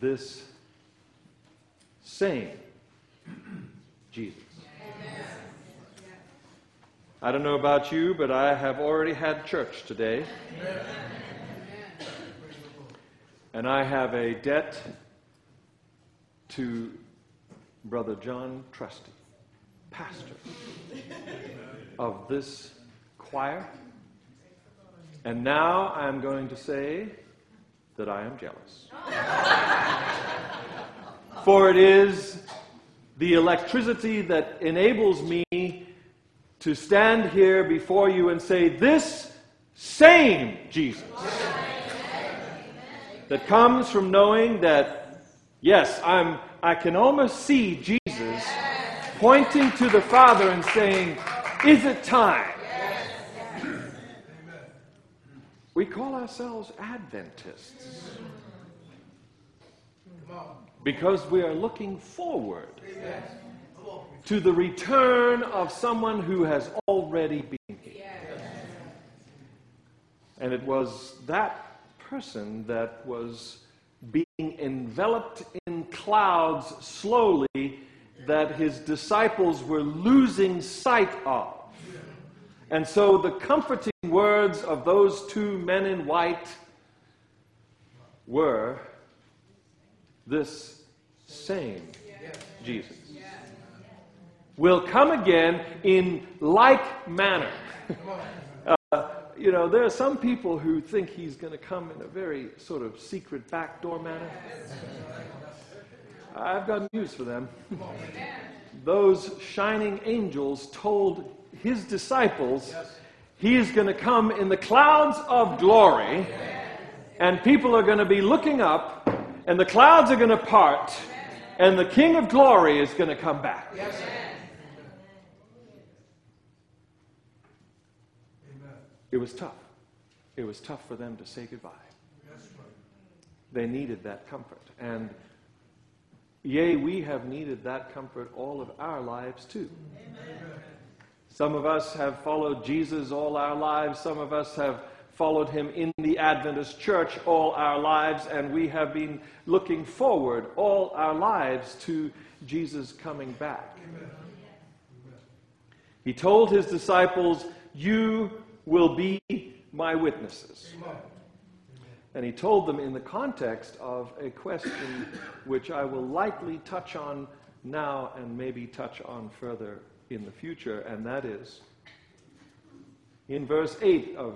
this same Jesus. I don't know about you, but I have already had church today. And I have a debt to Brother John Trusty, pastor of this choir. And now I'm going to say that I am jealous. For it is the electricity that enables me to stand here before you and say, This same Jesus that comes from knowing that, yes, I'm, I can almost see Jesus pointing to the Father and saying, Is it time? We call ourselves Adventists because we are looking forward to the return of someone who has already been here. And it was that person that was being enveloped in clouds slowly that his disciples were losing sight of. And so the comforting words of those two men in white were this same Jesus will come again in like manner. uh, you know, there are some people who think he's going to come in a very sort of secret backdoor manner. I've got news for them. Those shining angels told his disciples he is going to come in the clouds of glory, and people are going to be looking up, and the clouds are going to part, and the King of glory is going to come back. It was tough. It was tough for them to say goodbye. They needed that comfort. And yea, we have needed that comfort all of our lives too. Amen. Some of us have followed Jesus all our lives. Some of us have followed him in the Adventist church all our lives. And we have been looking forward all our lives to Jesus coming back. Amen. He told his disciples, You will be my witnesses. And he told them in the context of a question which I will likely touch on now and maybe touch on further in the future, and that is in verse 8 of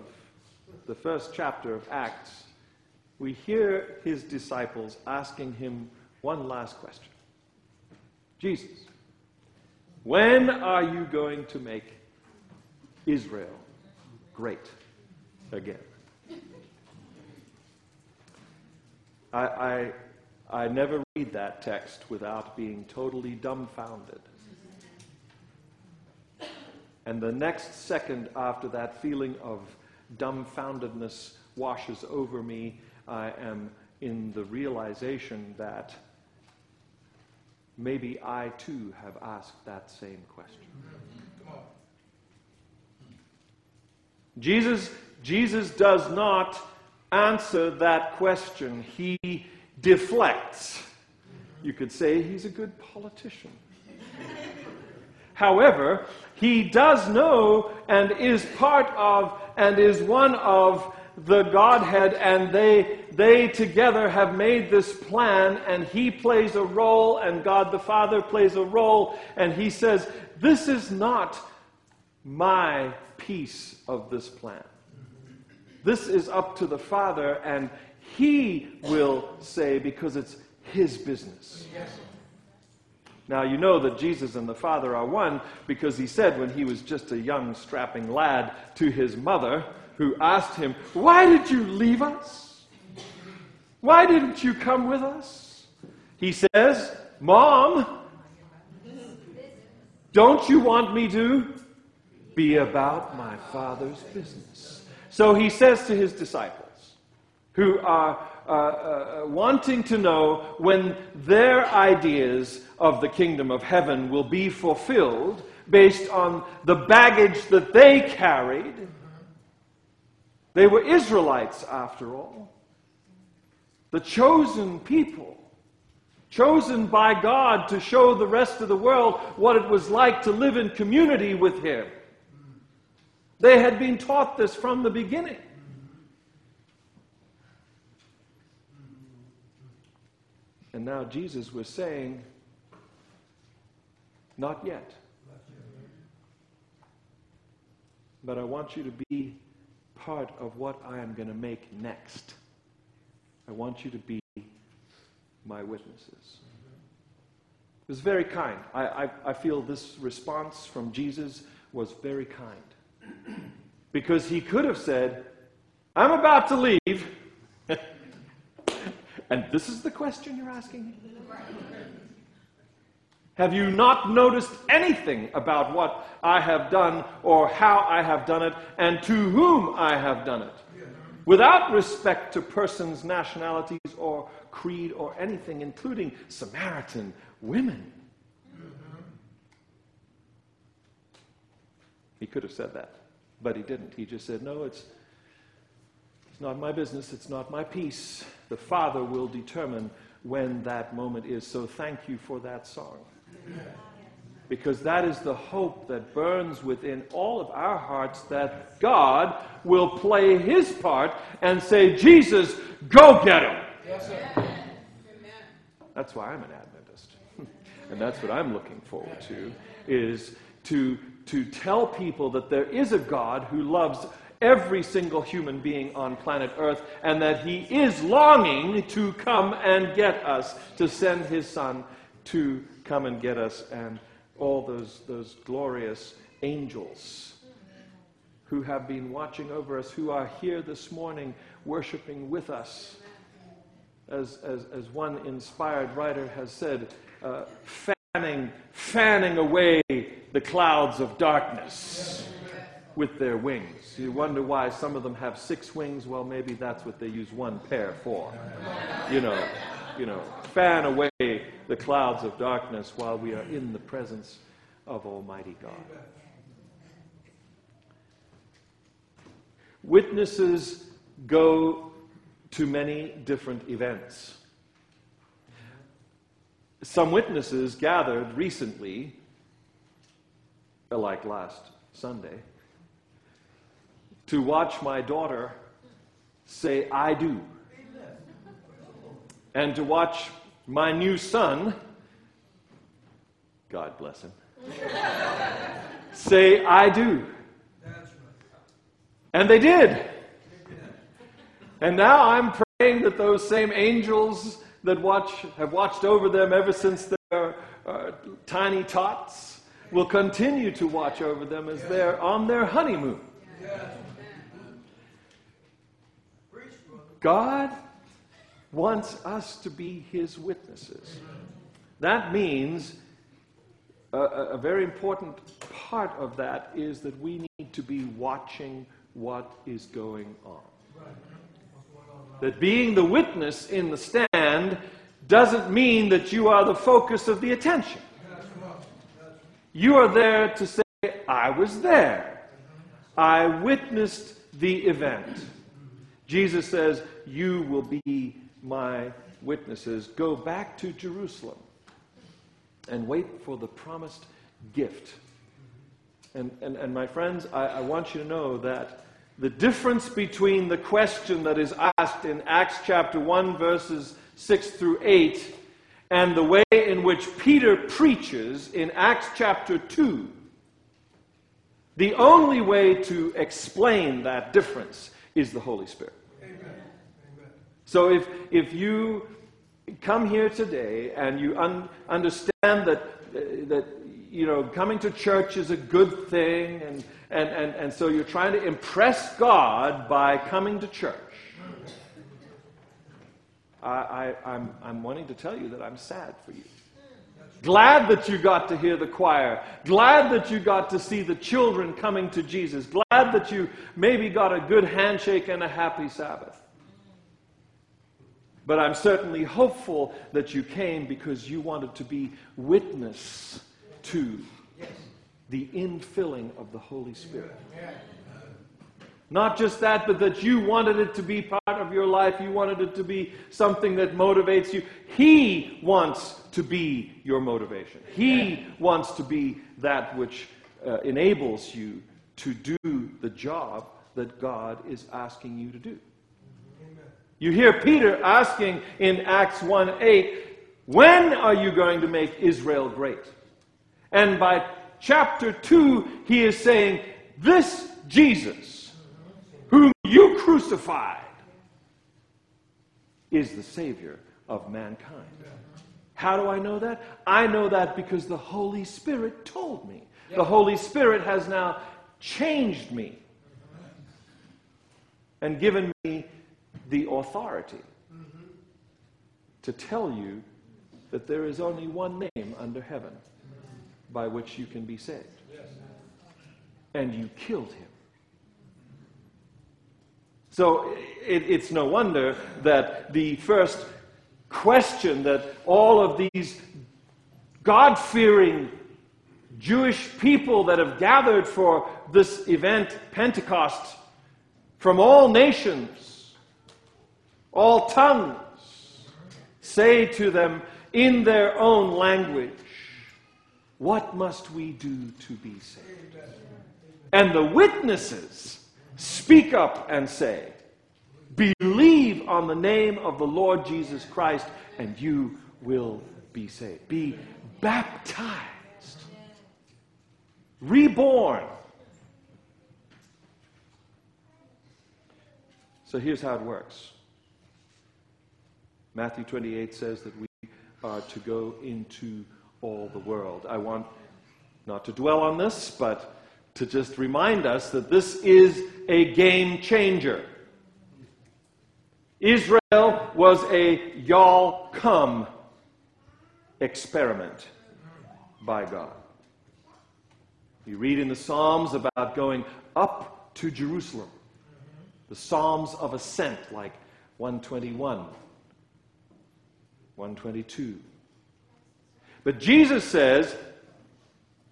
the first chapter of Acts, we hear his disciples asking him one last question Jesus, when are you going to make Israel great again. I, I, I never read that text without being totally dumbfounded. And the next second after that feeling of dumbfoundedness washes over me, I am in the realization that maybe I too have asked that same question. Jesus, Jesus does not answer that question. He deflects. You could say he's a good politician. However, he does know and is part of and is one of the Godhead, and they, they together have made this plan, and he plays a role, and God the Father plays a role, and he says, This is not my piece of this plan. This is up to the Father, and He will say, because it's His business. Now, you know that Jesus and the Father are one because He said when He was just a young, strapping lad to His mother, who asked Him, Why did you leave us? Why didn't you come with us? He says, Mom, don't you want me to? be about my Father's business. So he says to his disciples, who are uh, uh, wanting to know when their ideas of the kingdom of heaven will be fulfilled based on the baggage that they carried. They were Israelites, after all, the chosen people chosen by God to show the rest of the world what it was like to live in community with Him. They had been taught this from the beginning. And now Jesus was saying, Not yet. But I want you to be part of what I am going to make next. I want you to be my witnesses. It was very kind. I, I, I feel this response from Jesus was very kind. because he could have said, I'm about to leave. and this is the question you're asking? Have you not noticed anything about what I have done or how I have done it and to whom I have done it? Without respect to persons, nationalities, or creed, or anything, including Samaritan women. He could have said that, but he didn't. He just said, No, it's, it's not my business, it's not my piece. The Father will determine when that moment is. So thank you for that song. Because that is the hope that burns within all of our hearts that God will play his part and say, Jesus, go get him. Yes, that's why I'm an Adventist. and that's what I'm looking forward to, is to, to tell people that there is a God who loves every single human being on planet Earth, and that He is longing to come and get us, to send His Son to come and get us, and all those, those glorious angels who have been watching over us, who are here this morning worshiping with us. As, as, as one inspired writer has said, uh, fanning, fanning away the clouds of darkness with their wings. You wonder why some of them have six wings. Well, maybe that's what they use one pair for. You know, you know, fan away the clouds of darkness while we are in the presence of Almighty God. Witnesses go to many different events. Some witnesses gathered recently, like last Sunday, to watch my daughter say, I do and to watch my new son, God bless him, say, I do. And they did. And now I'm praying that those same angels that watch, have watched over them ever since they're uh, tiny tots will continue to watch over them as they're on their honeymoon. God wants us to be his witnesses. That means a, a, very important part of that is that we need to be watching what is going on. That being the witness in the stand doesn't mean that you are the focus of the attention. You are there to say, I was there. I witnessed the event. Jesus says, You will be my witnesses, go back to Jerusalem and wait for the promised gift. And, and, and my friends, I, I want you to know that the difference between the question that is asked in Acts chapter 1, verses 6 through 8, and the way in which Peter preaches in Acts chapter 2, the only way to explain that difference is the Holy Spirit. Amen. So if, if you come here today and you un- understand that, that you know, coming to church is a good thing, and, and, and, and so you're trying to impress God by coming to church, I, I, I'm, I'm wanting to tell you that I'm sad for you. Glad that you got to hear the choir. Glad that you got to see the children coming to Jesus. Glad that you maybe got a good handshake and a happy Sabbath. But I'm certainly hopeful that you came because you wanted to be witness to the infilling of the Holy Spirit. Not just that, but that you wanted it to be part of your life. You wanted it to be something that motivates you. He wants to be your motivation. He wants to be that which uh, enables you to do the job that God is asking you to do. You hear Peter asking in Acts 1 8, when are you going to make Israel great? And by chapter 2, he is saying, This Jesus, crucified, is the Savior of mankind. How do I know that? I know that because the Holy Spirit told me. The Holy Spirit has now changed me and given me the authority to tell you that there is only one name under heaven by which you can be saved. And you killed him. So it, it's no wonder that the first question that all of these God fearing Jewish people that have gathered for this event, Pentecost, from all nations, all tongues, say to them, in their own language, What must we do to be saved? And the witnesses speak up and say, Believe on the name of the Lord Jesus Christ, and you will be saved. Be baptized, reborn. So here's how it works Matthew 28 says that we are to go into all the world. I want not to dwell on this, but to just remind us that this is a game changer. Israel was a y'all come experiment by God. You read in the Psalms about going up to Jerusalem, the Psalms of ascent, like 121 122. But Jesus says,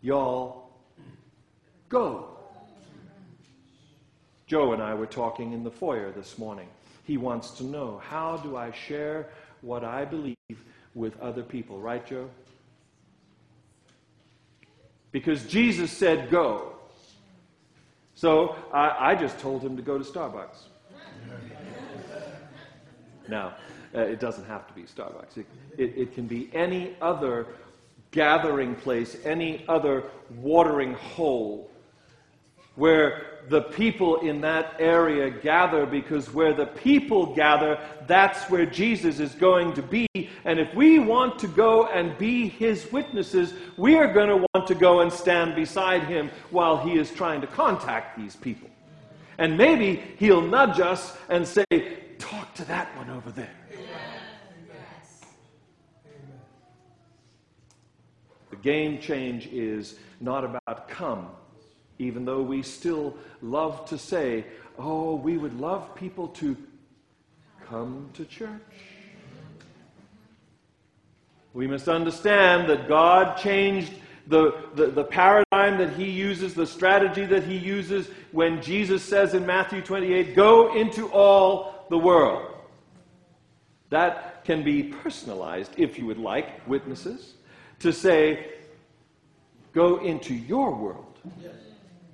Y'all go. Joe and I were talking in the foyer this morning. He wants to know how do I share what I believe with other people, right, Joe? Because Jesus said go. So I, I just told him to go to Starbucks. now, uh, it doesn't have to be Starbucks. It, it, it can be any other gathering place, any other watering hole where the people in that area gather because where the people gather, that's where Jesus is going to be. And if we want to go and be his witnesses, we are going to want to go and stand beside him while he is trying to contact these people. And maybe he'll nudge us and say, Talk to that one over there. The game change is not about come, even though we still love to say, oh, we would love people to come to church. We must understand that God changed the, the, the, paradigm that he uses, the strategy that he uses when Jesus says in Matthew 28, go into all the world. That can be personalized, if you would like, witnesses to say, go into your world.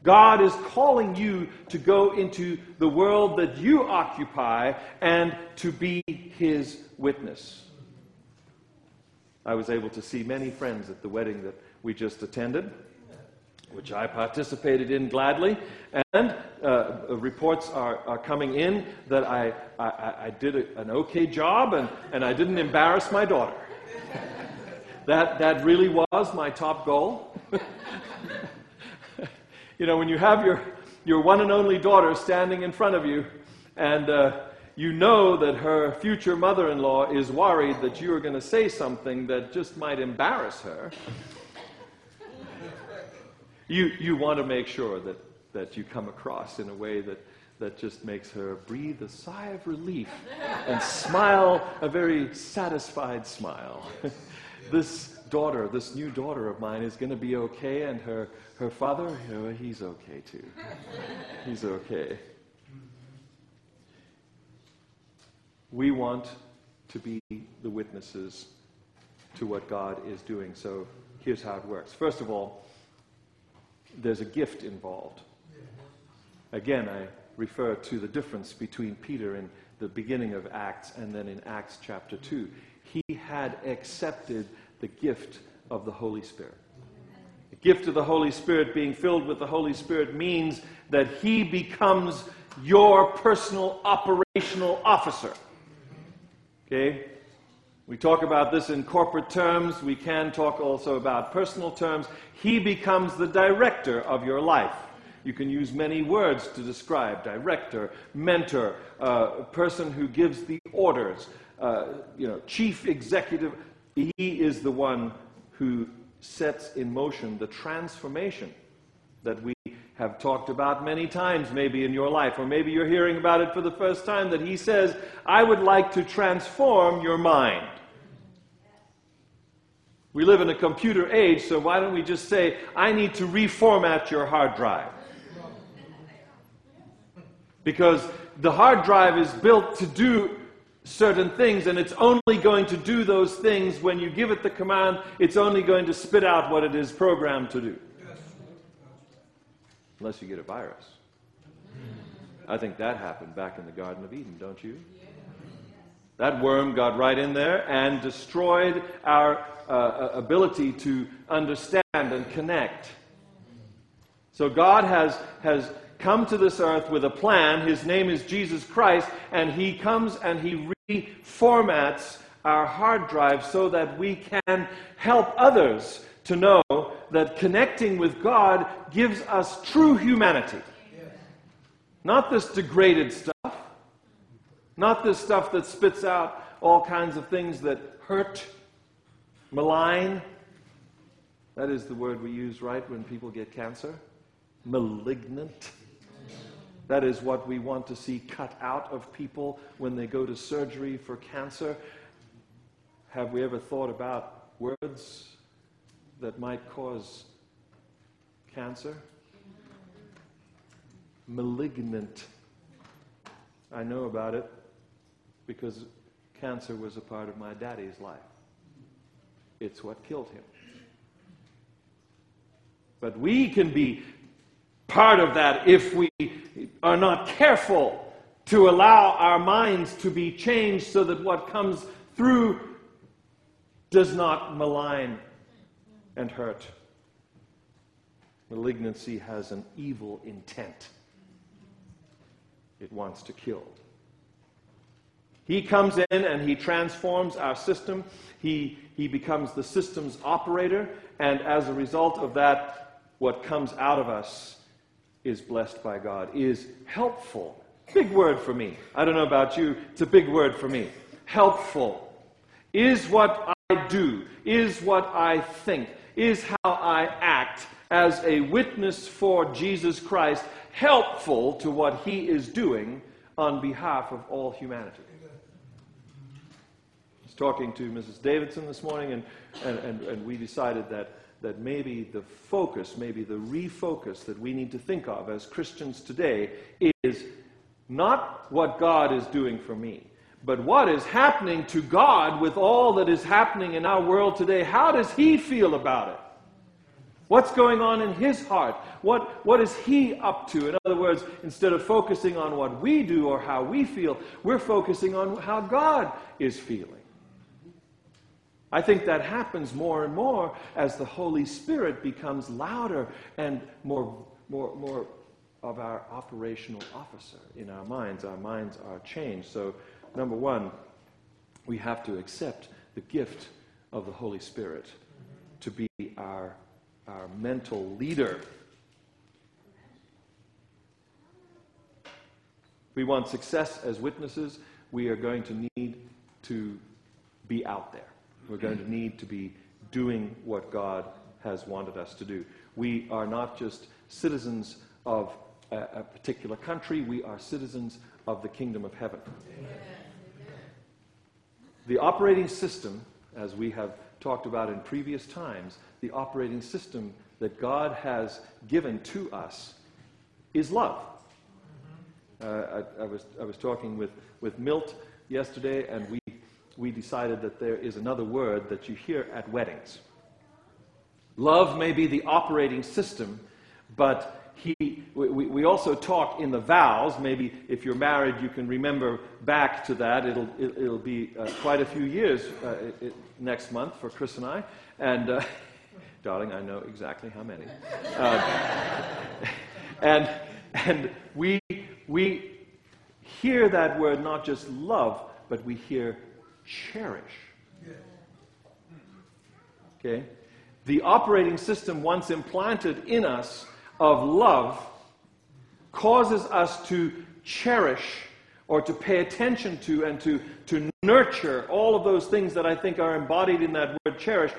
God is calling you to go into the world that you occupy and to be his witness. I was able to see many friends at the wedding that we just attended, which I participated in gladly. And uh, reports are, are coming in that I, I, I did a, an okay job and, and I didn't embarrass my daughter. That, that really was my top goal. you know, when you have your, your one and only daughter standing in front of you, and uh, you know that her future mother in law is worried that you are going to say something that just might embarrass her, you, you want to make sure that, that you come across in a way that, that just makes her breathe a sigh of relief and smile a very satisfied smile. this daughter, this new daughter of mine, is going to be okay, and her, her father, he's okay too. he's okay. We want to be the witnesses to what God is doing. So here's how it works. First of all, there's a gift involved. Again, I refer to the difference between Peter in the beginning of Acts and then in Acts chapter 2. He had accepted the gift of the Holy Spirit. The gift of the Holy Spirit, being filled with the Holy Spirit, means that he becomes your personal operational officer. Okay? We talk about this in corporate terms. We can talk also about personal terms. He becomes the director of your life. You can use many words to describe director, mentor, uh, person who gives the orders, uh, you know, chief executive. He is the one who sets in motion the transformation that we have talked about many times, maybe in your life, or maybe you're hearing about it for the first time, that he says, I would like to transform your mind. We live in a computer age, so why don't we just say, I need to reformat your hard drive? Because the hard drive is built to do certain things, and it's only going to do those things when you give it the command, it's only going to spit out what it is programmed to do. Unless you get a virus. I think that happened back in the Garden of Eden, don't you? That worm got right in there and destroyed our uh, uh, ability to understand and connect. So God has, has come to this earth with a plan. His name is Jesus Christ, and He comes and He reformats our hard drive so that we can help others to know that connecting with God gives us true humanity. Not this degraded stuff not this stuff that spits out all kinds of things that hurt, malign. That is the word we use, right, when people get cancer? Malignant. That is what we want to see cut out of people when they go to surgery for cancer. Have we ever thought about words that might cause cancer? Malignant. I know about it because cancer was a part of my daddy's life. It's what killed him. But we can be part of that if we are not careful to allow our minds to be changed so that what comes through does not malign and hurt. Malignancy has an evil intent, it wants to kill. He comes in and he transforms our system. He, he becomes the system's operator. And as a result of that, what comes out of us is blessed by God, is helpful. Big word for me. I don't know about you, it's a big word for me. Helpful. Is what I do, is what I think, is how I act as a witness for Jesus Christ helpful to what he is doing on behalf of all humanity talking to Mrs. Davidson this morning, and, and, and, and we decided that, that maybe the focus, maybe the refocus that we need to think of as Christians today is not what God is doing for me, but what is happening to God with all that is happening in our world today. How does He feel about it? What's going on in his heart? What, what is he up to? In other words, instead of focusing on what we do or how we feel, we're focusing on how God is feeling. I think that happens more and more as the Holy Spirit becomes louder and more, more, more of our operational officer in our minds. Our minds are changed. So, number one, we have to accept the gift of the Holy Spirit to be our, our mental leader. We want success as witnesses. We are going to need to be out there. We're going to need to be doing what God has wanted us to do. We are not just citizens of a, a particular country, we are citizens of the kingdom of heaven. Amen. The operating system, as we have talked about in previous times, the operating system that God has given to us is love. Uh, I, I, was, I was talking with, with Milt yesterday, and we, we decided that there is another word that you hear at weddings. Love may be the operating system, but he, we, we also talk in the vows. Maybe if you're married, you can remember back to that. It'll, it, it will be uh, quite a few years uh, it, next month for Chris and I. And, uh, darling, I know exactly how many. Uh, and and we, we hear that word not just love, but we hear cherish. Okay? The operating system, once implanted in us of love, causes us to cherish or to pay attention to and to, to nurture all of those things that I think are embodied in that word cherish,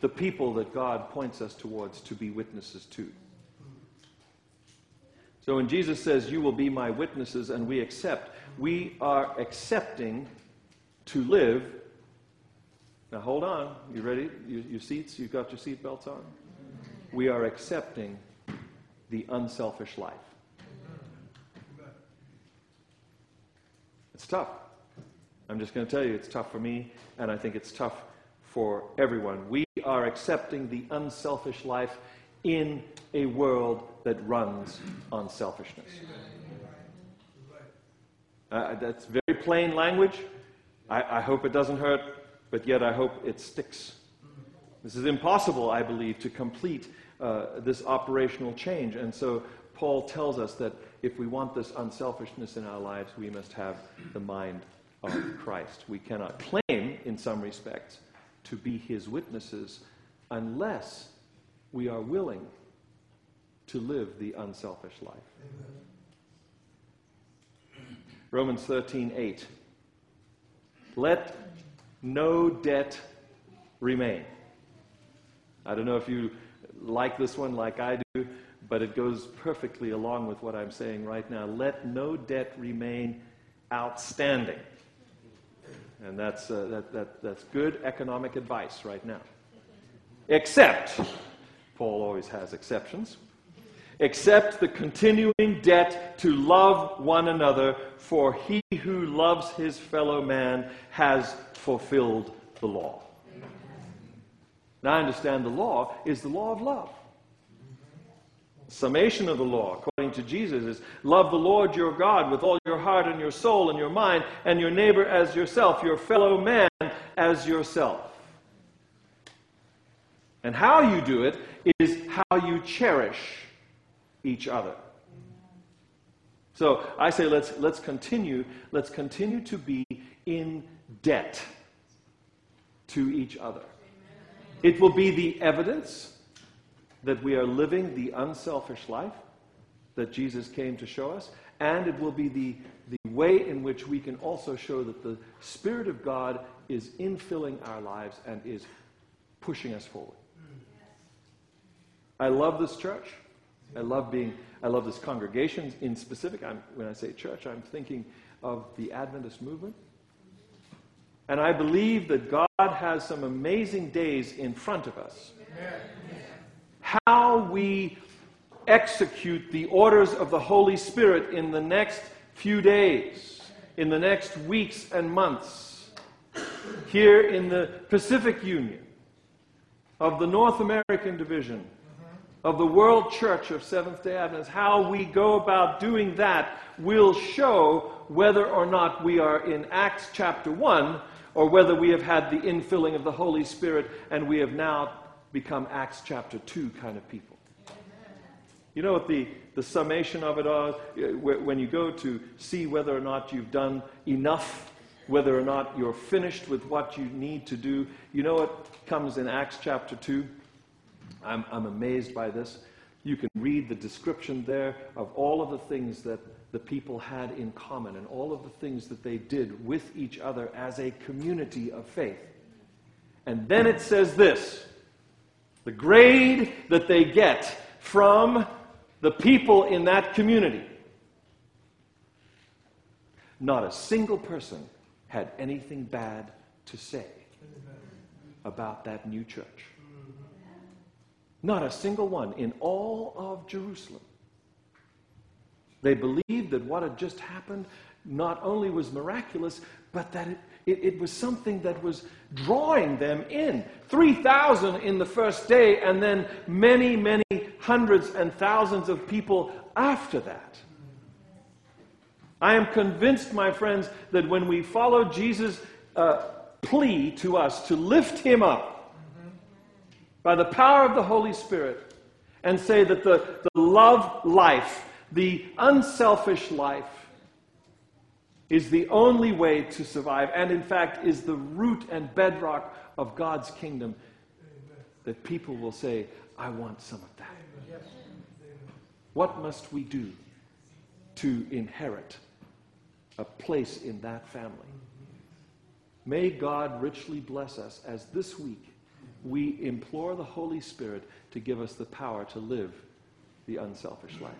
the people that God points us towards to be witnesses to. So when Jesus says, You will be my witnesses, and we accept, we are accepting to live. Now hold on. You ready? Your, your seats? You've got your seatbelts on? We are accepting the unselfish life. It's tough. I'm just going to tell you, it's tough for me, and I think it's tough for everyone. We are accepting the unselfish life in a world that runs on selfishness. Uh, that's very plain language. I, I hope it doesn't hurt, but yet I hope it sticks. This is impossible, I believe, to complete uh, this operational change. And so Paul tells us that if we want this unselfishness in our lives, we must have the mind of Christ. We cannot claim, in some respects, to be his witnesses unless we are willing to live the unselfish life. Amen. Romans 13, 8. Let no debt remain. I don't know if you like this one like I do, but it goes perfectly along with what I'm saying right now. Let no debt remain outstanding. And that's, uh, that, that, that's good economic advice right now. Except Paul always has exceptions. Except the continuing debt to love one another, for he who loves his fellow man has fulfilled the law. Now, I understand the law is the law of love. Summation of the law, according to Jesus, is love the Lord your God with all your heart and your soul and your mind, and your neighbor as yourself, your fellow man as yourself. And how you do it is how you cherish each other. So I say let's, let's continue, let's continue to be in debt to each other. It will be the evidence that we are living the unselfish life that Jesus came to show us, and it will be the, the way in which we can also show that the Spirit of God is infilling our lives and is pushing us forward. I love this church. I love being, I love this congregation. In specific, I'm, when I say church, I'm thinking of the Adventist movement. And I believe that God has some amazing days in front of us. How we execute the orders of the Holy Spirit in the next few days, in the next weeks and months, here in the Pacific Union of the North American Division of the World Church of Seventh day Adventists, how we go about doing that will show whether or not we are in Acts chapter 1 or whether we have had the infilling of the Holy Spirit and we have now become Acts chapter 2 kind of people. You know what the, the summation of it is? Uh, when you go to see whether or not you've done enough, whether or not you're finished with what you need to do, you know what comes in Acts chapter 2? I'm, I'm amazed by this. You can read the description there of all of the things that the people had in common and all of the things that they did with each other as a community of faith. And then it says this the grade that they get from the people in that community. Not a single person had anything bad to say about that new church. Not a single one in all of Jerusalem. They believed that what had just happened not only was miraculous, but that it, it, it was something that was drawing them in. 3,000 in the first day, and then many, many hundreds and thousands of people after that. I am convinced, my friends, that when we follow Jesus' uh, plea to us to lift him up by the power of the Holy Spirit and say that the, the love life, the unselfish life, is the only way to survive, and in fact is the root and bedrock of God's kingdom, that people will say, I want some of that. What must we do to inherit a place in that family? May God richly bless us as this week we implore the Holy Spirit to give us the power to live the unselfish life.